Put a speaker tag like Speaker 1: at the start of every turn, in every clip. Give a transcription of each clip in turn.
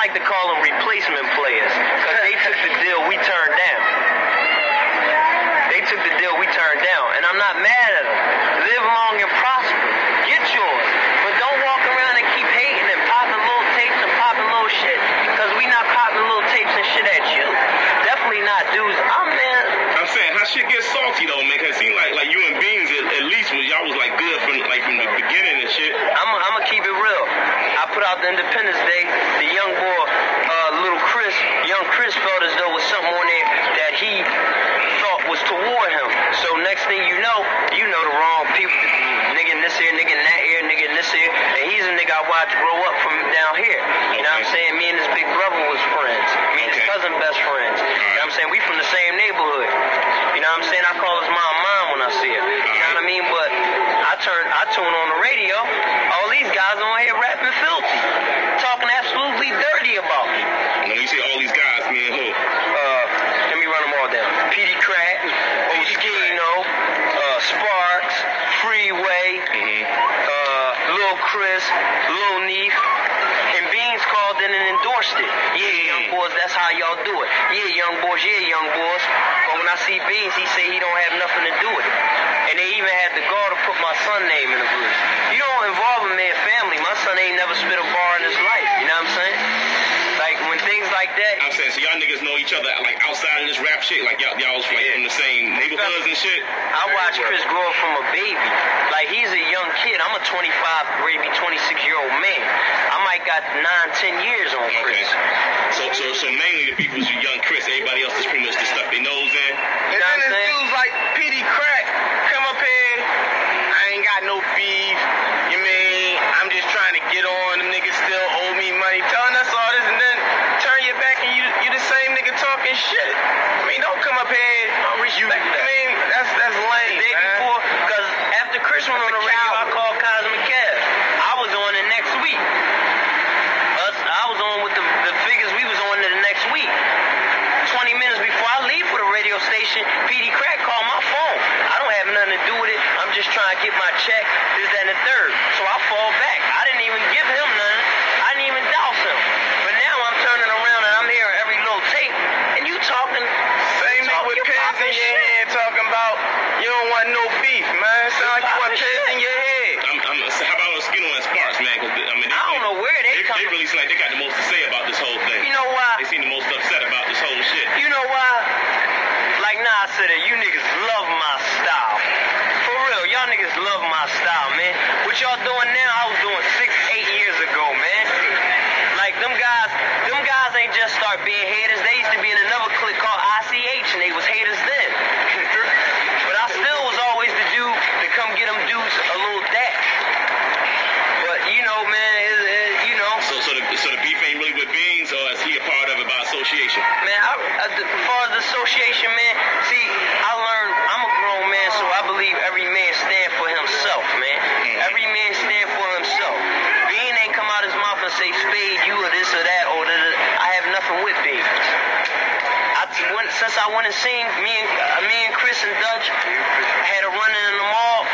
Speaker 1: like to call them replacement players. Because they took the deal we turned down. They took the deal we turned down. And I'm not mad at them. Live long and prosper. Get yours. But don't walk around and keep hating and popping little tapes and popping little shit. Because we not popping little tapes and shit at you. Definitely not dudes. I'm man.
Speaker 2: How shit gets salty though, man. Cause it seemed like like you and Beans at, at least was y'all was like good from like from the beginning and shit.
Speaker 1: I'm gonna keep it real. I put out the Independence Day. The young boy, uh, little Chris, young Chris felt as though was something on there that he thought was toward him. So next thing you know, you know the wrong people. Nigga in this here, nigga in that ear, nigga in this here, and he's a nigga I watched grow up from down here. You know what I'm saying? Me and his big brother was friends. Me and his cousin best friends. You know what I'm saying? We from the same neighborhood. Know what I'm saying? I call his mom mom when I see her. You know what I mean? But I turn I tune on the radio. All these guys on here rapping filthy. Talking absolutely dirty about me.
Speaker 2: When you say all these guys, me and who?
Speaker 1: Uh, let me run them all down. Peedi Crakk, Oschino, uh, Sparks, Freeway,
Speaker 2: Mm-hmm.
Speaker 1: uh, Lil Chris, Lil Neef, and Beans called in and endorsed it. Yeah, young boys, that's how y'all do it. Yeah, young boys, yeah, young boys. But when I see Beans, he say he don't have nothing to do with it. And they even had the gall to put my son name in the group. You don't involve a man family. My son ain't never spit a bar in his life. You know what I'm saying? Like when things like that,
Speaker 2: I'm saying so y'all niggas know each other like outside of this rap shit. Like y'all y'all was like
Speaker 1: Yeah.
Speaker 2: from the same neighborhoods and shit.
Speaker 1: I watched Chris grow up from a baby. Like he's a young kid. I'm a 25, maybe 26 year old man. I might got nine, ten years on
Speaker 2: Okay.
Speaker 1: Chris.
Speaker 2: So so so mainly the people is young Chris. Everybody else is pretty much the stuff they knows in.
Speaker 1: You
Speaker 3: And then
Speaker 1: what I'm
Speaker 3: this dude's like Peedi Crakk, come up here. I ain't got no beef. You mean I'm just trying to get on. Them niggas still owe me money. Telling us all this and then turn your back and you you the same nigga talking shit. I mean, don't come up here.
Speaker 1: I respect
Speaker 3: I
Speaker 1: that.
Speaker 3: mean, that's that's
Speaker 1: The
Speaker 3: lame,
Speaker 1: day
Speaker 3: man.
Speaker 1: before, because after Chris went on the radio, I called Cosmic Kev. I was on it next week. Us, I was on with the, the figures we was on the next week. 20 minutes before I leave for the radio station, Peedi Crakk called my phone. I don't have nothing to do with it. I'm just trying to get my check, this, that, and the third. So I fall back. I didn't even give him nothing. I didn't even douse him. But now I'm turning around and I'm hearing every little tape. And you talking.
Speaker 3: Same nigga with pins in your
Speaker 1: shit.
Speaker 3: hand talking about you don't want no beef, man. Sound like you want pins
Speaker 1: shit.
Speaker 3: in your head.
Speaker 2: I'm, I'm, how about Skinner and Sparks, man? 'Cause I mean, they,
Speaker 1: I don't know where they
Speaker 2: they,
Speaker 1: come
Speaker 2: they really seem like they got the most to say about this whole thing.
Speaker 1: You know why?
Speaker 2: They seem the most upset about this whole shit.
Speaker 1: You know why? Like Nas said it, you niggas love my style. For real, y'all niggas love my style, man. What y'all doing now, I was doing six, eight years ago, man. Like them guys, them guys start being haters. They used to be in another clique called ICH and they was haters then. but I still was always the dude to come get them dudes a little dash. But you know, man, it, it, you know.
Speaker 2: So so the so the beef ain't really with Beans, or is he a part of it by association?
Speaker 1: Man, I, uh, I, as far as the association, man, see, I learned I'm a grown man, so I believe every man stand for himself, man. Mm-hmm. Every man stand since I went and seen me and uh, me and Chris and Dutch had a run in the mall,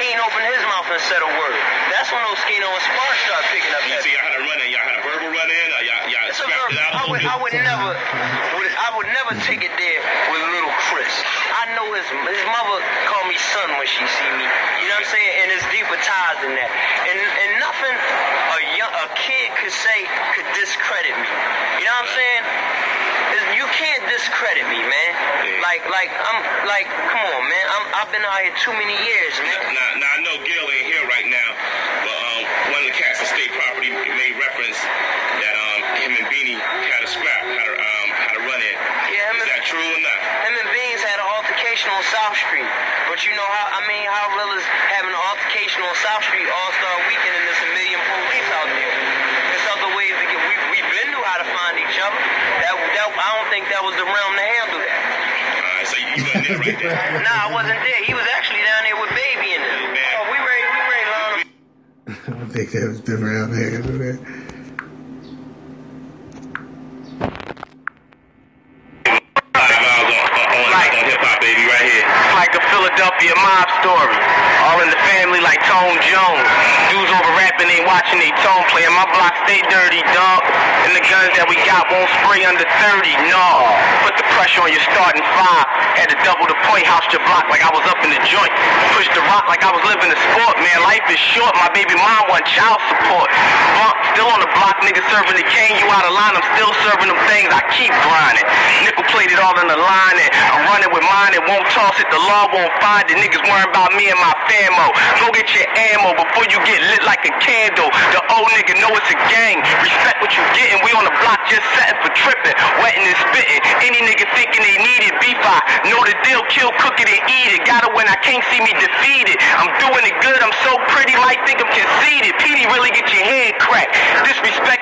Speaker 1: he ain't opened his mouth and said a word. That's when those Skino and Sparks started picking up
Speaker 2: You see, y'all had a run in, y'all had a verbal run in, or y'all y'all
Speaker 1: It's a
Speaker 2: scrapped
Speaker 1: verb.
Speaker 2: it out
Speaker 1: I would. I would never, would, I would never take it there with little Chris. I know his his mother called me son when she see me. You know what I'm saying? And it's deeper ties than that. And and nothing a young a kid could say could discredit me. You know what I'm saying? Is- You can't discredit me, man. Like like I'm like come on, man. I'm I've been out here too many years, man.
Speaker 2: Now, now I know Gil ain't here right now, but um, one of the cats of state property made reference that um, him and Beanie had a scrap, had a um, had a run in.
Speaker 1: Yeah, him
Speaker 2: Is
Speaker 1: and-
Speaker 2: that true or not?
Speaker 1: Him and Beans had an altercation on South Street. But you know how, I mean, how real is having an altercation on South Street All-Star Weekend and there's a million police out there? There's other ways to get, we, we been knew how to find each other. That, that, I don't think that was the realm to handle that.
Speaker 2: All right, so you, you wasn't there right there.
Speaker 1: Nah, I wasn't there. He was actually down there with Baby in it.
Speaker 2: Man.
Speaker 1: Oh, we ready, we ready to line up.
Speaker 4: I think that was the round handle there.
Speaker 2: Five miles on, on, on,
Speaker 1: Right.
Speaker 2: on hip
Speaker 3: Philadelphia mob story. All in the family like Tone Jones. Dudes over rapping ain't watching they tone play. And my block stay dirty, dog. And the guns that we got won't spray under 30, no. Put the pressure on your starting five. Had to double the point, house your block like I was up in the joint. Push the rock like I was living the sport, man. Life is short, my baby mom want child support. Bump, still on the block, nigga serving the cane. You out of line, I'm still serving them things. I keep grinding. Nickel plated all in the line, and I'm running with mine. It won't toss it, the law won't find it. Niggas worrying about me and my famo. Go get your ammo before you get lit like a candle. The old nigga know it's a gang. Respect what you getting. We on the block just setting for tripping, wetting and spitting. Any nigga thinking they need it, beef I know the deal. Kill, cook it, and eat it. Got it when I can't see me defeated. I'm doing it good. I'm so pretty, like think I'm conceited. PD really get.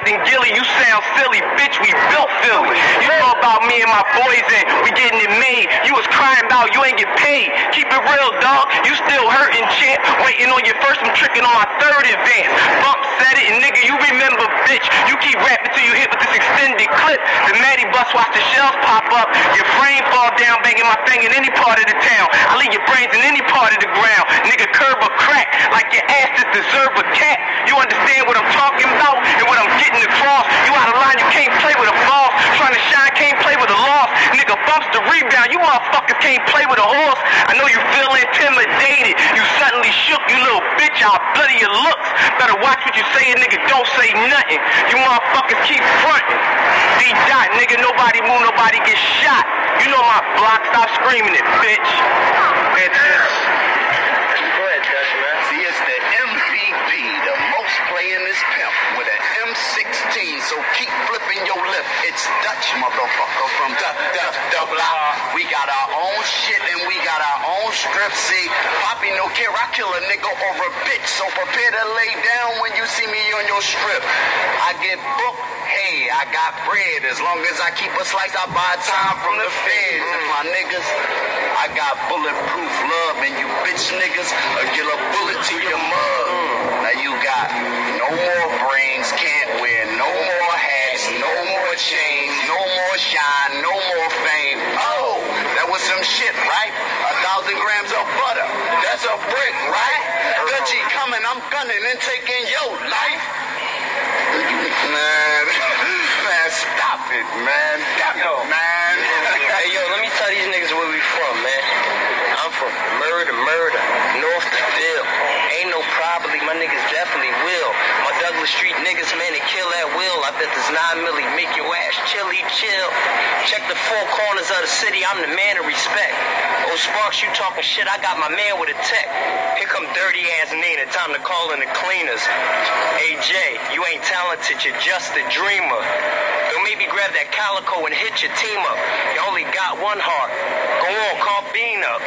Speaker 3: Gilly, you sound silly, bitch. We built Philly. You know about me and my boys, and we getting it made. You was crying about you ain't get paid. Keep it real, dog. You still hurting, champ. Waiting on your first, I'm tricking on my third advance. Bump said it, and nigga, you remember, bitch. You keep rapping till you hit with this extended clip. The Maddie bus watch the shells pop up. Your frame fall down, banging my thing in any part of the town. I leave your brains in any part of the ground. Nigga, curb a crack, like your ass just deserve a cat. You understand what I'm talking about and what I'm getting across. You out of line, you can't play with a boss. Trying to shine, can't play with a loss. Nigga bumps the rebound, you motherfuckers can't play with a horse. I know you feel intimidated. You suddenly shook, you little bitch. I'll bloody your looks. Better watch what you say, nigga. Don't say nothing. You motherfuckers keep fronting. D dot, nigga. Nobody move, nobody get shot. You know my block. Stop screaming it, bitch. That's it.
Speaker 1: Go ahead, Dutch, man.
Speaker 5: See, it's the MVP, the most playingest pimp with an M16. So keep flipping your lip. It's Dutch, motherfucker, from the the the block. We got our own shit and we got our own strip. See, Poppy no care. I kill a nigga or a bitch. So prepare to lay down when you see me on your strip. I get booked. Hey, I got bread. As long as I keep a slice, I buy time from the feds. And my niggas, I got bulletproof love. And you bitch niggas, I get a bullet to your mug. Now you got no more brains, can't wear more chains, no more shine, no more fame. Oh, that was some shit, right? A thousand grams of butter. That's a brick, right? Dutchy coming, I'm gunning and taking your life. Man, man, stop it, man. Damn it, man.
Speaker 1: Hey, yo, let me tell these niggas where we from, man. I'm from murder, murder, north to Phil. Ain't no probably, my niggas definitely will. Douglas Street niggas, man, they kill at will. I bet this 9 milli make your ass chilly, chill. Check the four corners of the city, I'm the man of respect. Oh, Sparks, you talking shit, I got my man with a tech. Here come dirty ass Nina, time to call in the cleaners. AJ, you ain't talented, you're just a dreamer. Don't maybe grab that calico and hit your team up. You only got one heart. Go on, call Bean up.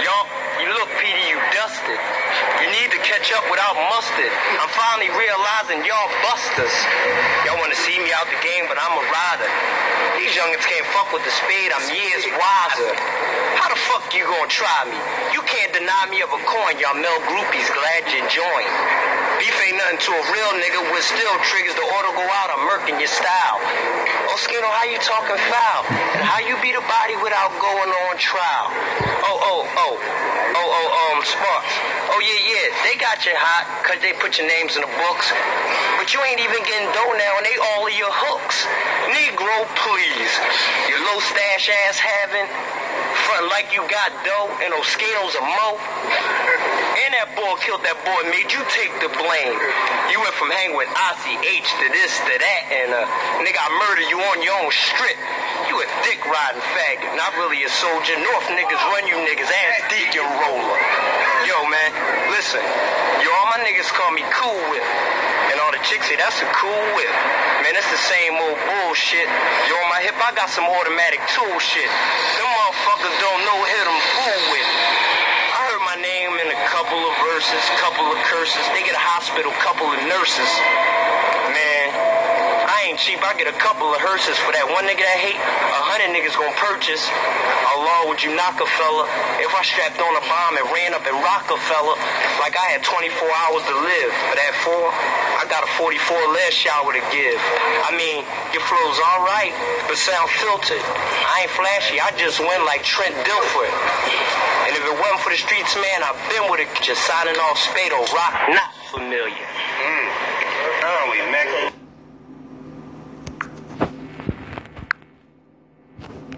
Speaker 1: Y'all, you look, Peedi, you dusted. You need to catch up without mustard. I'm finally realizing y'all busters. Y'all wanna see me out the game, but I'm a rider. These youngins can't fuck with the spade, I'm years wiser. How the fuck you gonna try me? You can't deny me of a coin, y'all male groupies glad you joined. Beef ain't nothing to a real nigga with still triggers the order go out, I'm murking your style. Oh, Skino, how you talking foul? And how you beat a body without going on trial? Oh, oh, oh, oh, oh, um, Sparks. Oh, yeah, yeah, they got you hot because they put your names in the books. But you ain't even getting dough now, and they all of your hooks. Negro, please. Your low stash ass having front like you got dough and those skatos a mo. And that boy killed that boy, made you take the blame. You went from hanging with Ossie H to this to that, and uh, nigga, I murder you on your own strip. Dick riding faggot, not really a soldier. North niggas run you niggas, ass deacon roller. Yo, man, listen. Yo, all my niggas call me Cool Whip. And all the chicks say that's a cool whip. Man, that's the same old bullshit. Yo, on my hip, I got some automatic tool shit. Them motherfuckers don't know hit them fool with. I heard my name in a couple of verses, couple of curses. They get a hospital, couple of nurses. Man, I ain't cheap. I get a couple of hearses for that one nigga that hate. A hundred niggas gonna purchase. Allah, would you knock a fella? If I strapped on a bomb and ran up and Rockefeller, like I had 24 hours to live. But that I got a 44 last shower to give. I mean, your flow's all right, but sound filtered. I ain't flashy. I just went like Trent Dilfer. And if it wasn't for the streets, man, I've been with it. Just signing off Spado. Rock not familiar.